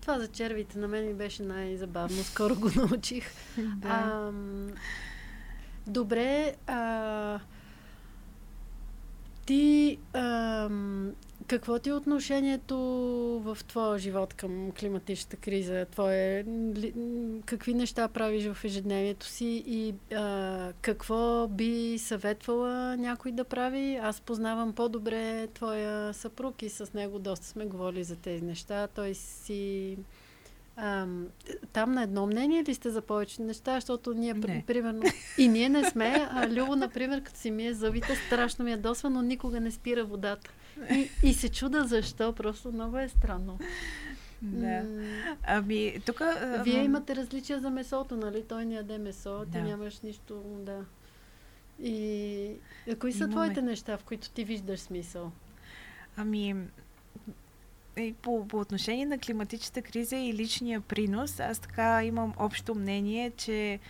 [SPEAKER 1] Това за червите на мен ми беше най-забавно. Скоро го научих.
[SPEAKER 2] да.
[SPEAKER 1] А, добре, а, ти а, какво ти е отношението в твоя живот към климатичната криза? Твое, какви неща правиш в ежедневието си и а, какво би съветвала някой да прави? Аз познавам по-добре твоя съпруг и с него доста сме говорили за тези неща. Той си... А, там на едно мнение ли сте за повече неща, защото ние, не. примерно, и ние не сме, а Любо, например, като си мие зъбите, страшно ми ядосва, но никога не спира водата. И, и се чуда защо, просто много е странно.
[SPEAKER 2] Да. Ами, тук...
[SPEAKER 1] Вие имате различия за месото, нали? Той не яде месо, да. ти нямаш нищо, да. И а кои са Имаме... твоите неща, в които ти виждаш смисъл?
[SPEAKER 2] Ами, и по, по отношение на климатичната криза и личния принос, аз така имам общо мнение, че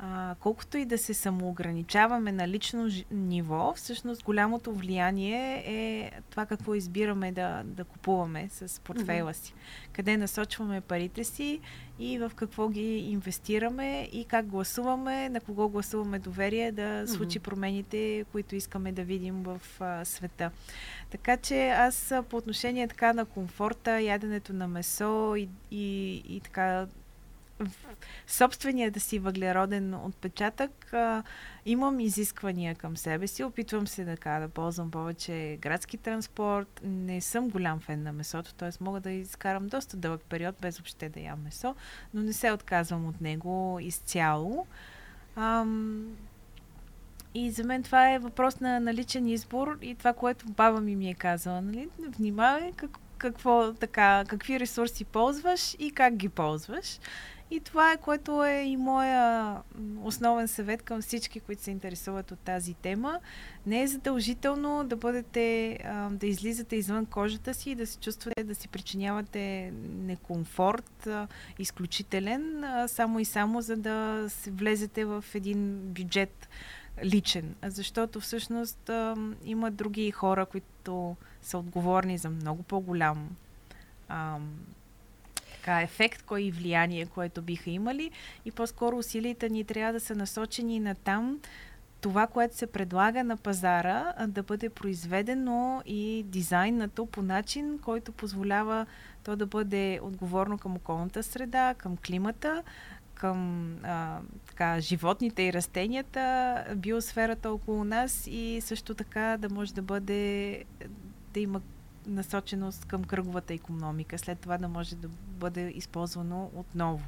[SPEAKER 2] а, колкото и да се самоограничаваме на лично ниво, всъщност голямото влияние е това какво избираме да, да купуваме с портфейла си. Къде насочваме парите си и в какво ги инвестираме и как гласуваме, на кого гласуваме доверие да случи промените, които искаме да видим в а, света. Така че аз по отношение така на комфорта, яденето на месо и, и, и така собствения да си въглероден отпечатък а, имам изисквания към себе си. Опитвам се така, да ползвам повече градски транспорт. Не съм голям фен на месото, т.е. мога да изкарам доста дълъг период без въобще да ям месо, но не се отказвам от него изцяло. Ам, и за мен това е въпрос на наличен избор и това, което баба ми ми е казала. Нали? Внимавай как, какво, така, какви ресурси ползваш и как ги ползваш. И това е, което е и моя основен съвет към всички, които се интересуват от тази тема. Не е задължително да бъдете, да излизате извън кожата си и да се чувствате, да си причинявате некомфорт изключителен, само и само за да се влезете в един бюджет личен. Защото всъщност има други хора, които са отговорни за много по-голям така, ефект, кой и влияние, което биха имали. И по-скоро усилията ни трябва да са насочени на там това, което се предлага на пазара, да бъде произведено и дизайнато по начин, който позволява то да бъде отговорно към околната среда, към климата, към а, така, животните и растенията, биосферата около нас и също така да може да бъде да има насоченост към кръговата економика, след това да може да бъде използвано отново.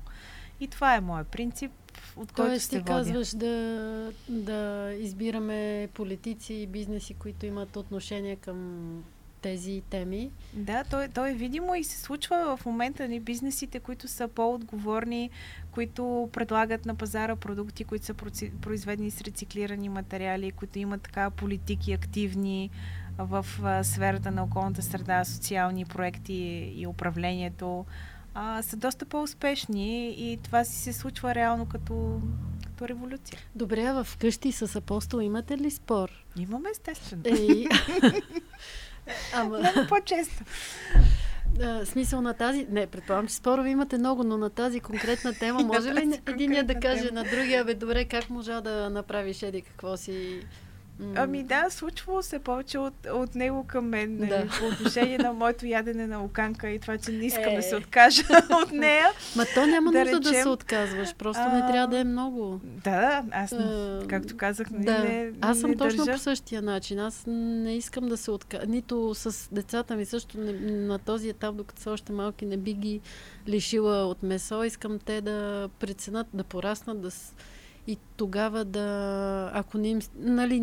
[SPEAKER 2] И това е моят принцип, от който
[SPEAKER 1] Тоест,
[SPEAKER 2] се
[SPEAKER 1] ти казваш да, да избираме политици и бизнеси, които имат отношение към тези теми.
[SPEAKER 2] Да, то е, то е видимо и се случва в момента ни бизнесите, които са по-отговорни, които предлагат на пазара продукти, които са произведени с рециклирани материали, които имат така политики активни, в сферата на околната среда, социални проекти и управлението а, са доста по-успешни и това си се случва реално като, като революция.
[SPEAKER 1] Добре, а в къщи с апостол имате ли спор?
[SPEAKER 2] Имаме естествено.
[SPEAKER 1] Ей. Ама,
[SPEAKER 2] Много по-често.
[SPEAKER 1] а, смисъл на тази... Не, предполагам, че спорове имате много, но на тази конкретна тема може ли единия да каже
[SPEAKER 2] тема.
[SPEAKER 1] на другия, бе, добре, как можа да направиш еди какво си...
[SPEAKER 2] Ами да, случвало се повече от, от него към мен. Нали,
[SPEAKER 1] Да.
[SPEAKER 2] По отношение на моето ядене на луканка и това, че не искам
[SPEAKER 1] Е.
[SPEAKER 2] да се откажа от нея.
[SPEAKER 1] Ма то няма
[SPEAKER 2] да
[SPEAKER 1] нужда да се
[SPEAKER 2] речем,
[SPEAKER 1] отказваш, просто
[SPEAKER 2] а,
[SPEAKER 1] не трябва да е много.
[SPEAKER 2] Да, да, аз,
[SPEAKER 1] А,
[SPEAKER 2] както казах, нали,
[SPEAKER 1] Да,
[SPEAKER 2] не,
[SPEAKER 1] аз съм
[SPEAKER 2] не
[SPEAKER 1] точно
[SPEAKER 2] държа.
[SPEAKER 1] по същия начин. Аз не искам да се откажа. Нито с децата ми също не, на този етап, докато са още малки, не би ги лишила от месо. Искам те да преценят, да пораснат, да с... и тогава да, ако не им... Нали,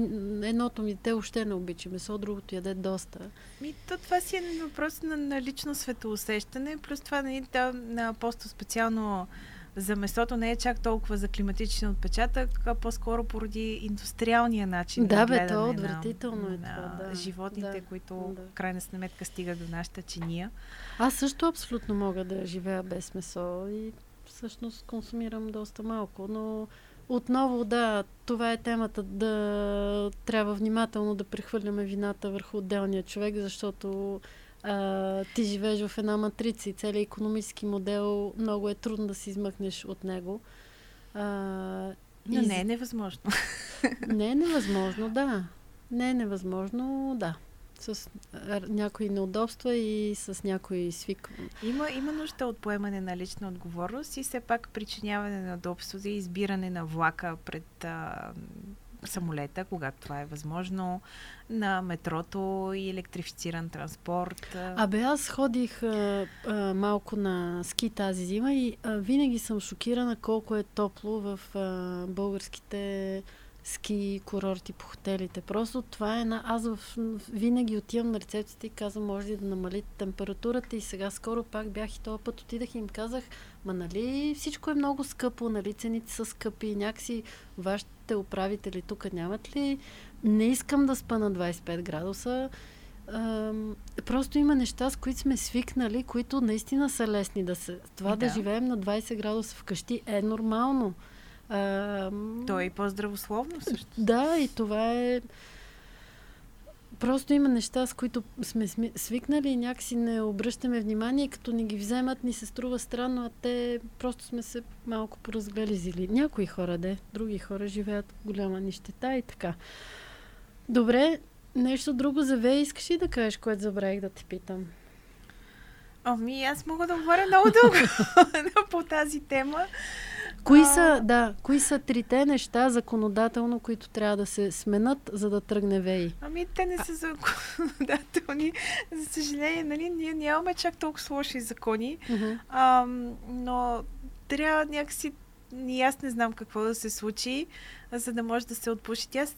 [SPEAKER 1] едното ми, те още не обича месо, другото яде доста.
[SPEAKER 2] Ми, то, това си е въпрос на, на лично светоусещане, плюс това нали, да, на просто специално за месото не е чак толкова за климатичен отпечатък, а по-скоро поради индустриалния начин
[SPEAKER 1] Да,
[SPEAKER 2] на
[SPEAKER 1] бе, то
[SPEAKER 2] на,
[SPEAKER 1] отвратително е
[SPEAKER 2] на
[SPEAKER 1] това, да.
[SPEAKER 2] животните,
[SPEAKER 1] Да,
[SPEAKER 2] които
[SPEAKER 1] да.
[SPEAKER 2] в крайна сметка стигат до нашата чиния.
[SPEAKER 1] Аз също абсолютно мога да живея без месо и всъщност консумирам доста малко, но отново, да, това е темата да трябва внимателно да прехвърляме вината върху отделния човек, защото а, ти живееш в една матрица и целият економически модел много е трудно да се измъкнеш от него. А,
[SPEAKER 2] Но
[SPEAKER 1] и
[SPEAKER 2] не е невъзможно.
[SPEAKER 1] не е невъзможно, да. Не е невъзможно, да. С някои неудобства и с някои свик...
[SPEAKER 2] Има, има нужда от поемане на лична отговорност и все пак причиняване на удобството и избиране на влака пред а, самолета, когато това е възможно, на метрото и електрифициран транспорт.
[SPEAKER 1] Абе, аз ходих а, а, малко на ски тази зима и а, винаги съм шокирана колко е топло в а, българските ски курорти по хотелите. Просто това е една... Аз в, винаги отивам на рецепцията и казвам, може ли да намалите температурата и сега скоро пак бях и този път отидах и им казах, ма нали всичко е много скъпо, нали цените са скъпи, някакси вашите управители тук нямат ли? Не искам да спа на 25 градуса. Ам, просто има неща, с които сме свикнали, които наистина са лесни да се... Това да,
[SPEAKER 2] Да.
[SPEAKER 1] да живеем на 20 градуса вкъщи е нормално. Ам,
[SPEAKER 2] То е и по-здравословно също.
[SPEAKER 1] да, и това е... Просто има неща, с които сме свикнали и някакси не обръщаме внимание, и като ни ги вземат, ни се струва странно, а те просто сме се малко поразглезили. Някои хора де, други хора живеят голяма нищета и така. Добре, нещо друго за Ве, искаш ли да кажеш, което забравих да те питам?
[SPEAKER 2] Ами, аз мога да говоря много дълго по тази тема.
[SPEAKER 1] Кои са, да, кои са трите неща законодателно, които трябва да се сменят, за да тръгне ВЕИ?
[SPEAKER 2] Ами, те не са законодателни. За съжаление, нали, ние нямаме чак толкова лоши закони.
[SPEAKER 1] Мгм.
[SPEAKER 2] А, но трябва някакси, и аз не знам какво да се случи, за да може да се отпуши. С-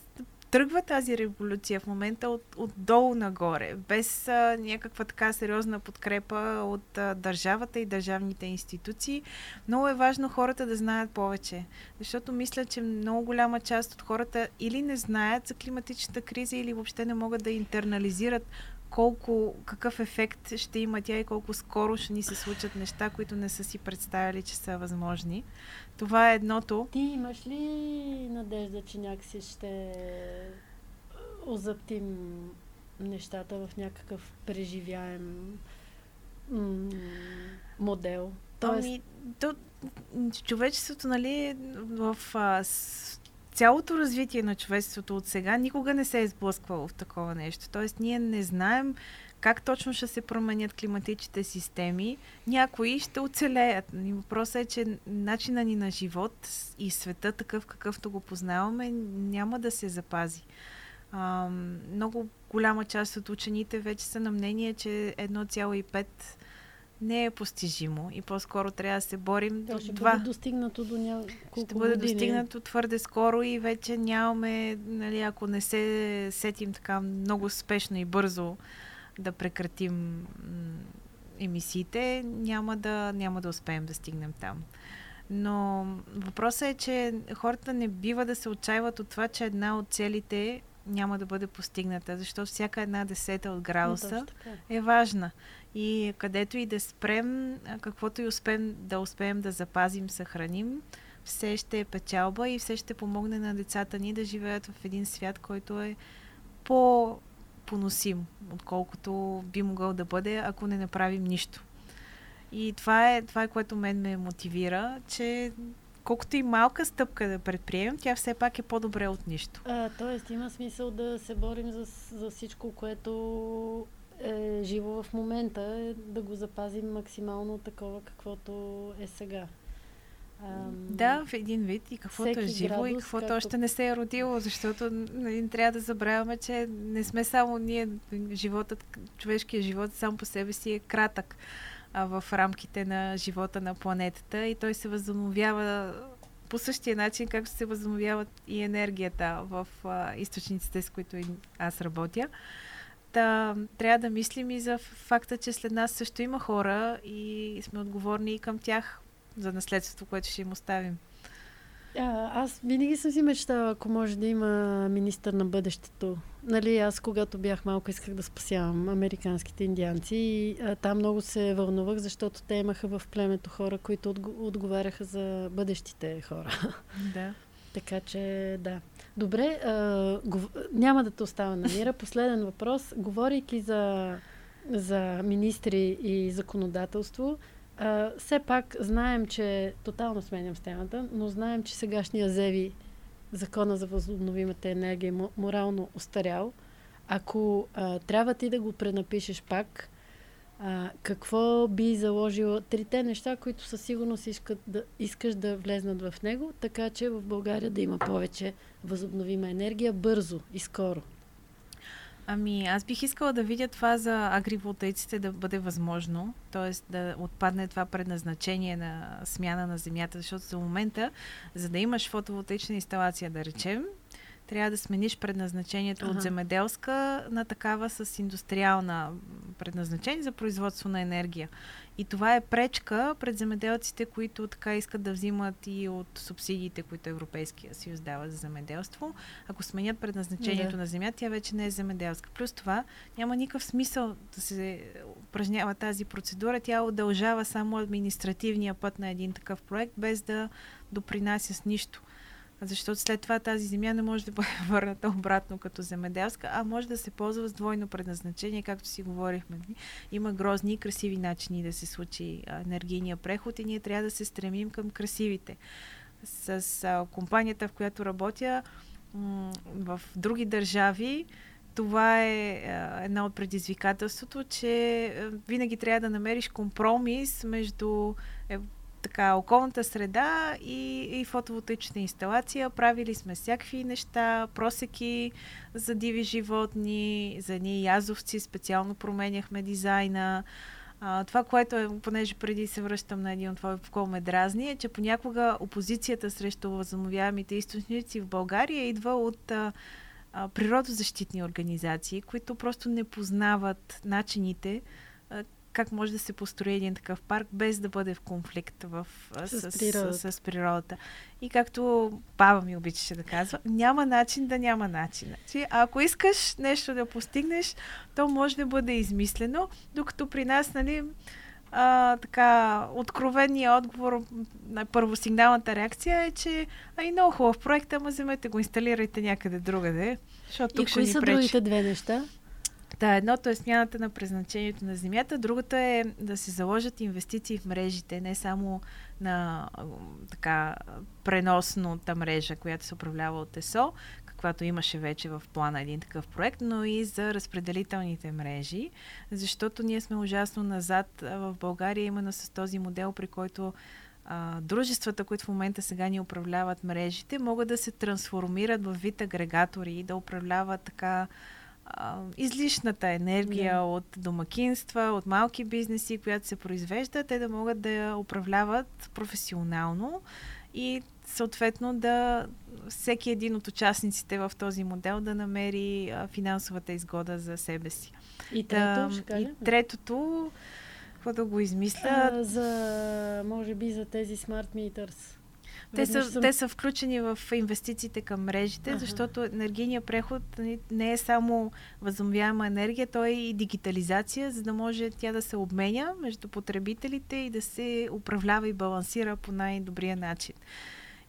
[SPEAKER 2] тръгва тази революция в момента от, отдолу нагоре, без а, някаква така сериозна подкрепа от а, държавата и държавните институции. Много е важно хората да знаят повече, защото мисля, че много голяма част от хората или не знаят за климатичната криза, или въобще не могат да интернализират колко, какъв ефект ще има тя и колко скоро ще ни се случат неща, които не са си представили, че са възможни. Това е едното.
[SPEAKER 1] Ти имаш ли надежда, че някакси ще озаптим нещата в някакъв преживяем м- модел? Тоест,
[SPEAKER 2] Ами, то, човечеството, нали, в а, с, цялото развитие на човечеството от сега никога не се е сблъсквало в такова нещо. Тоест, ние не знаем как точно ще се променят климатичните системи. Някои ще оцелеят. Въпросът е, че начина ни на живот и света, такъв какъвто го познаваме, няма да се запази. А, много голяма част от учените вече са на мнение, че 1,5 не е постижимо и по-скоро трябва да се борим до
[SPEAKER 1] ще
[SPEAKER 2] това.
[SPEAKER 1] бъде достигнато до няколко
[SPEAKER 2] Ще бъде
[SPEAKER 1] години.
[SPEAKER 2] достигнато твърде скоро и вече нямаме, нали, ако не се сетим така много спешно и бързо да прекратим емисиите, няма да, няма да успеем да стигнем там. Но въпросът е, че хората не бива да се отчаиват от това, че една от целите няма да бъде постигната, защото всяка една десета от градуса е важна. И където и да спрем, каквото и успеем да успеем да запазим, съхраним, все ще е печалба и все ще помогне на децата ни да живеят в един свят, който е по-поносим, отколкото би могъл да бъде, ако не направим нищо. И това е, това е което мен ме мотивира, че колкото и малка стъпка да предприемем, тя все пак е по-добре от нищо.
[SPEAKER 1] А, тоест има смисъл да се борим за, за всичко, което е живо в момента, е да го запазим максимално такова, каквото е сега.
[SPEAKER 2] Ам... Да, в един вид и каквото е живо градус, и каквото както... още не се е родило, защото нали, трябва да забравяме, че не сме само ние, животът, човешкият живот сам по себе си е кратък а, в рамките на живота на планетата и той се възобновява по същия начин, както се възобновяват и енергията в а, източниците, с които аз работя. Та, трябва да мислим и за факта, че след нас също има хора и сме отговорни и към тях за наследството, което ще им оставим.
[SPEAKER 1] А, аз винаги съм си мечтала, ако може да има министър на бъдещето. Нали, аз когато бях малко исках да спасявам американските индианци и а, там много се вълнувах, защото те имаха в племето хора, които отговаряха за бъдещите хора.
[SPEAKER 2] Да.
[SPEAKER 1] Така че, да. Добре, а, гов... няма да те оставя на мира. Последен въпрос. Говорейки за, за министри и законодателство, а, все пак знаем, че тотално сменям с темата, но знаем, че сегашния ЗЕВИ, закона за възобновимата енергия, е морално устарял. Ако а, трябва ти да го пренапишеш пак, а, какво би заложила трите неща, които със сигурност искат да, искаш да влезнат в него, така че в България да има повече възобновима енергия бързо и скоро?
[SPEAKER 2] Ами, аз бих искала да видя това за агриволтаиците да бъде възможно, т.е. да отпадне това предназначение на смяна на земята, защото за момента, за да имаш фотоволтаична инсталация, да речем, трябва да смениш предназначението ага. от земеделска на такава с индустриална предназначение за производство на енергия. И това е пречка пред земеделците, които така искат да взимат и от субсидиите, които Европейския съюз дава за земеделство. Ако сменят предназначението да. на земя, тя вече не е земеделска. Плюс това няма никакъв смисъл да се упражнява тази процедура. Тя удължава само административния път на един такъв проект, без да допринася с нищо защото след това тази земя не може да бъде върната обратно като земеделска, а може да се ползва с двойно предназначение, както си говорихме. Има грозни и красиви начини да се случи енергийния преход и ние трябва да се стремим към красивите. С компанията, в която работя, в други държави, това е а, една от предизвикателството, че винаги трябва да намериш компромис между е, така, околната среда и, и фотоволтаичната инсталация. Правили сме всякакви неща, просеки за диви животни, за едни язовци, специално променяхме дизайна. А, това, което е, понеже преди се връщам на един от твои кол ме дразни, е, че понякога опозицията срещу възобновяемите източници в България идва от а, а, природозащитни организации, които просто не познават начините как може да се построи един такъв парк без да бъде в конфликт в, с, с, природата. С, с природата. И както баба ми обичаше да казва, няма начин да няма начин. Значи, ако искаш нещо да постигнеш, то може да бъде измислено, докато при нас, нали, а, така, откровения отговор на първосигналната реакция е, че ай, много хубав проект, ама вземете го, инсталирайте някъде другаде, защото тук
[SPEAKER 1] И
[SPEAKER 2] ще
[SPEAKER 1] кои
[SPEAKER 2] ни
[SPEAKER 1] са
[SPEAKER 2] пречи.
[SPEAKER 1] другите две неща?
[SPEAKER 2] Да, едното е смяната на предназначението на земята, другото е да се заложат инвестиции в мрежите, не само на така преносната мрежа, която се управлява от ЕСО, каквато имаше вече в плана един такъв проект, но и за разпределителните мрежи, защото ние сме ужасно назад в България именно с този модел, при който дружествата, които в момента сега ни управляват мрежите, могат да се трансформират в вид агрегатори и да управляват така излишната енергия yeah. от домакинства, от малки бизнеси, която се произвежда, те да могат да я управляват професионално и съответно да всеки един от участниците в този модел да намери а, финансовата изгода за себе си.
[SPEAKER 1] И, трето, да,
[SPEAKER 2] и третото, какво да го измисля?
[SPEAKER 1] А, за, може би за тези смарт meters.
[SPEAKER 2] Те са, съм... те са включени в инвестициите към мрежите, ага. защото енергийният преход не е само възобновяема енергия, то е и дигитализация, за да може тя да се обменя между потребителите и да се управлява и балансира по най-добрия начин.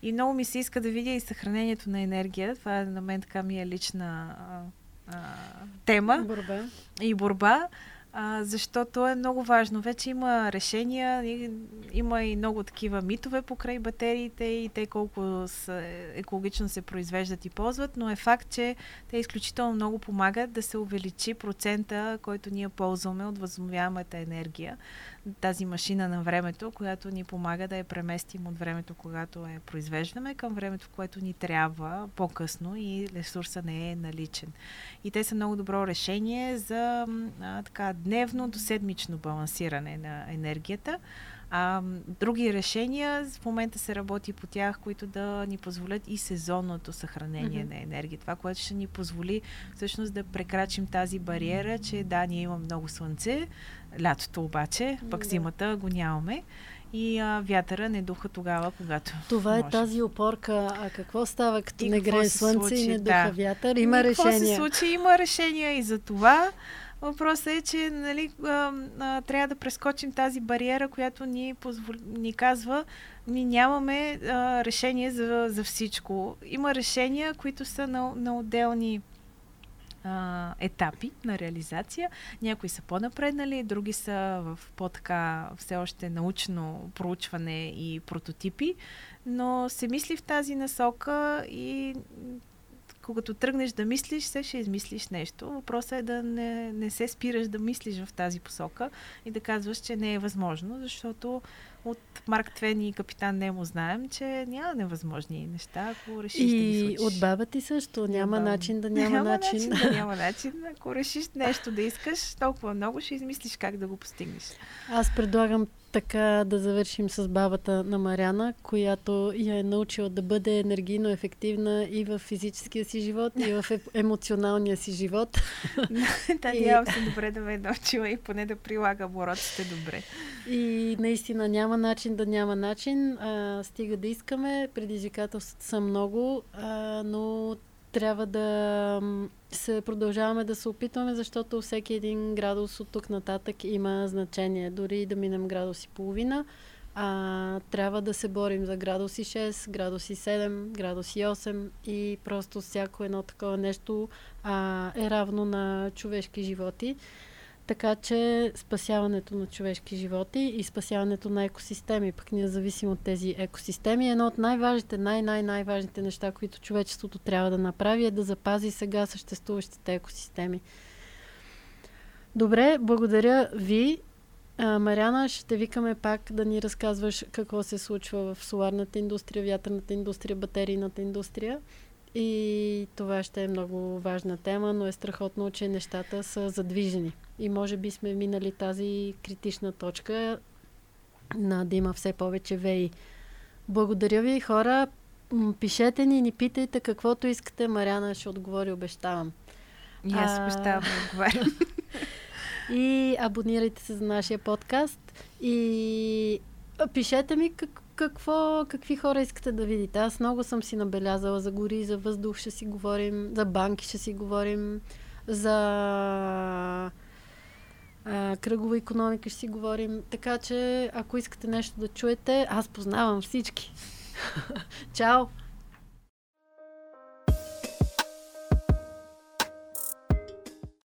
[SPEAKER 2] И много ми се иска да видя и съхранението на енергия. Това на мен така ми е лична а, а, тема.
[SPEAKER 1] Борба.
[SPEAKER 2] И борба а, защото е много важно. Вече има решения, има и много такива митове покрай батериите и те колко са, екологично се произвеждат и ползват, но е факт, че те изключително много помагат да се увеличи процента, който ние ползваме от възобновяемата енергия тази машина на времето, която ни помага да я преместим от времето, когато я произвеждаме, към времето, в което ни трябва по-късно и ресурса не е наличен. И те са много добро решение за а, така дневно до седмично балансиране на енергията. А, други решения, в момента се работи по тях, които да ни позволят и сезонното съхранение mm-hmm. на енергия. Това, което ще ни позволи всъщност да прекрачим тази бариера, че да, ние имаме много слънце, лятото обаче, пък зимата го нямаме и а, вятъра не духа тогава, когато.
[SPEAKER 1] Това
[SPEAKER 2] може.
[SPEAKER 1] е тази опорка. А какво става, като и не грее слънце случи? и не духа да. вятър? Има и решение.
[SPEAKER 2] Какво се случи? Има решения и за това. Въпросът е, че нали, трябва да прескочим тази бариера, която ни, позвол... ни казва, ние нямаме решение за, за всичко. Има решения, които са на, на отделни етапи на реализация. Някои са по-напреднали, други са в по-така все още научно проучване и прототипи, но се мисли в тази насока и когато тръгнеш да мислиш, се ще измислиш нещо. Въпросът е да не, не се спираш да мислиш в тази посока и да казваш, че не е възможно, защото от Марк Твен и Капитан Немо знаем, че няма невъзможни неща, ако решиш и да ги случиш.
[SPEAKER 1] От баба ти също. Няма да. начин да няма,
[SPEAKER 2] няма
[SPEAKER 1] начин.
[SPEAKER 2] начин да няма начин. Ако решиш нещо да искаш, толкова много ще измислиш как да го постигнеш.
[SPEAKER 1] Аз предлагам така да завършим с бабата на Маряна, която я е научила да бъде енергийно ефективна и в физическия си живот, и в емоционалния си живот.
[SPEAKER 2] Надявам се добре да ме е научила и поне да прилага обороците добре.
[SPEAKER 1] И наистина няма начин да няма начин. А, стига да искаме. Предизвикателствата са много, а, но трябва да се продължаваме да се опитваме, защото всеки един градус от тук нататък има значение. Дори да минем градус и половина, а, трябва да се борим за градуси 6, градуси 7, градуси 8 и просто всяко едно такова нещо а, е равно на човешки животи. Така че спасяването на човешки животи и спасяването на екосистеми, пък ние зависим от тези екосистеми, едно от най-важните, най-най-най-важните неща, които човечеството трябва да направи е да запази сега съществуващите екосистеми. Добре, благодаря ви. А, Маряна, ще викаме пак да ни разказваш какво се случва в соларната индустрия, вятърната индустрия, батерийната индустрия. И това ще е много важна тема, но е страхотно, че нещата са задвижени. И може би сме минали тази критична точка на да има все повече веи. Благодаря ви, хора. Пишете ни, ни питайте каквото искате. Маряна ще отговори, обещавам.
[SPEAKER 2] И аз обещавам отговарям.
[SPEAKER 1] и абонирайте се за нашия подкаст. И пишете ми как, какво, какви хора искате да видите. Аз много съм си набелязала за гори, за въздух ще си говорим, за банки ще си говорим, за а, кръгова економика ще си говорим. Така че, ако искате нещо да чуете, аз познавам всички. Чао!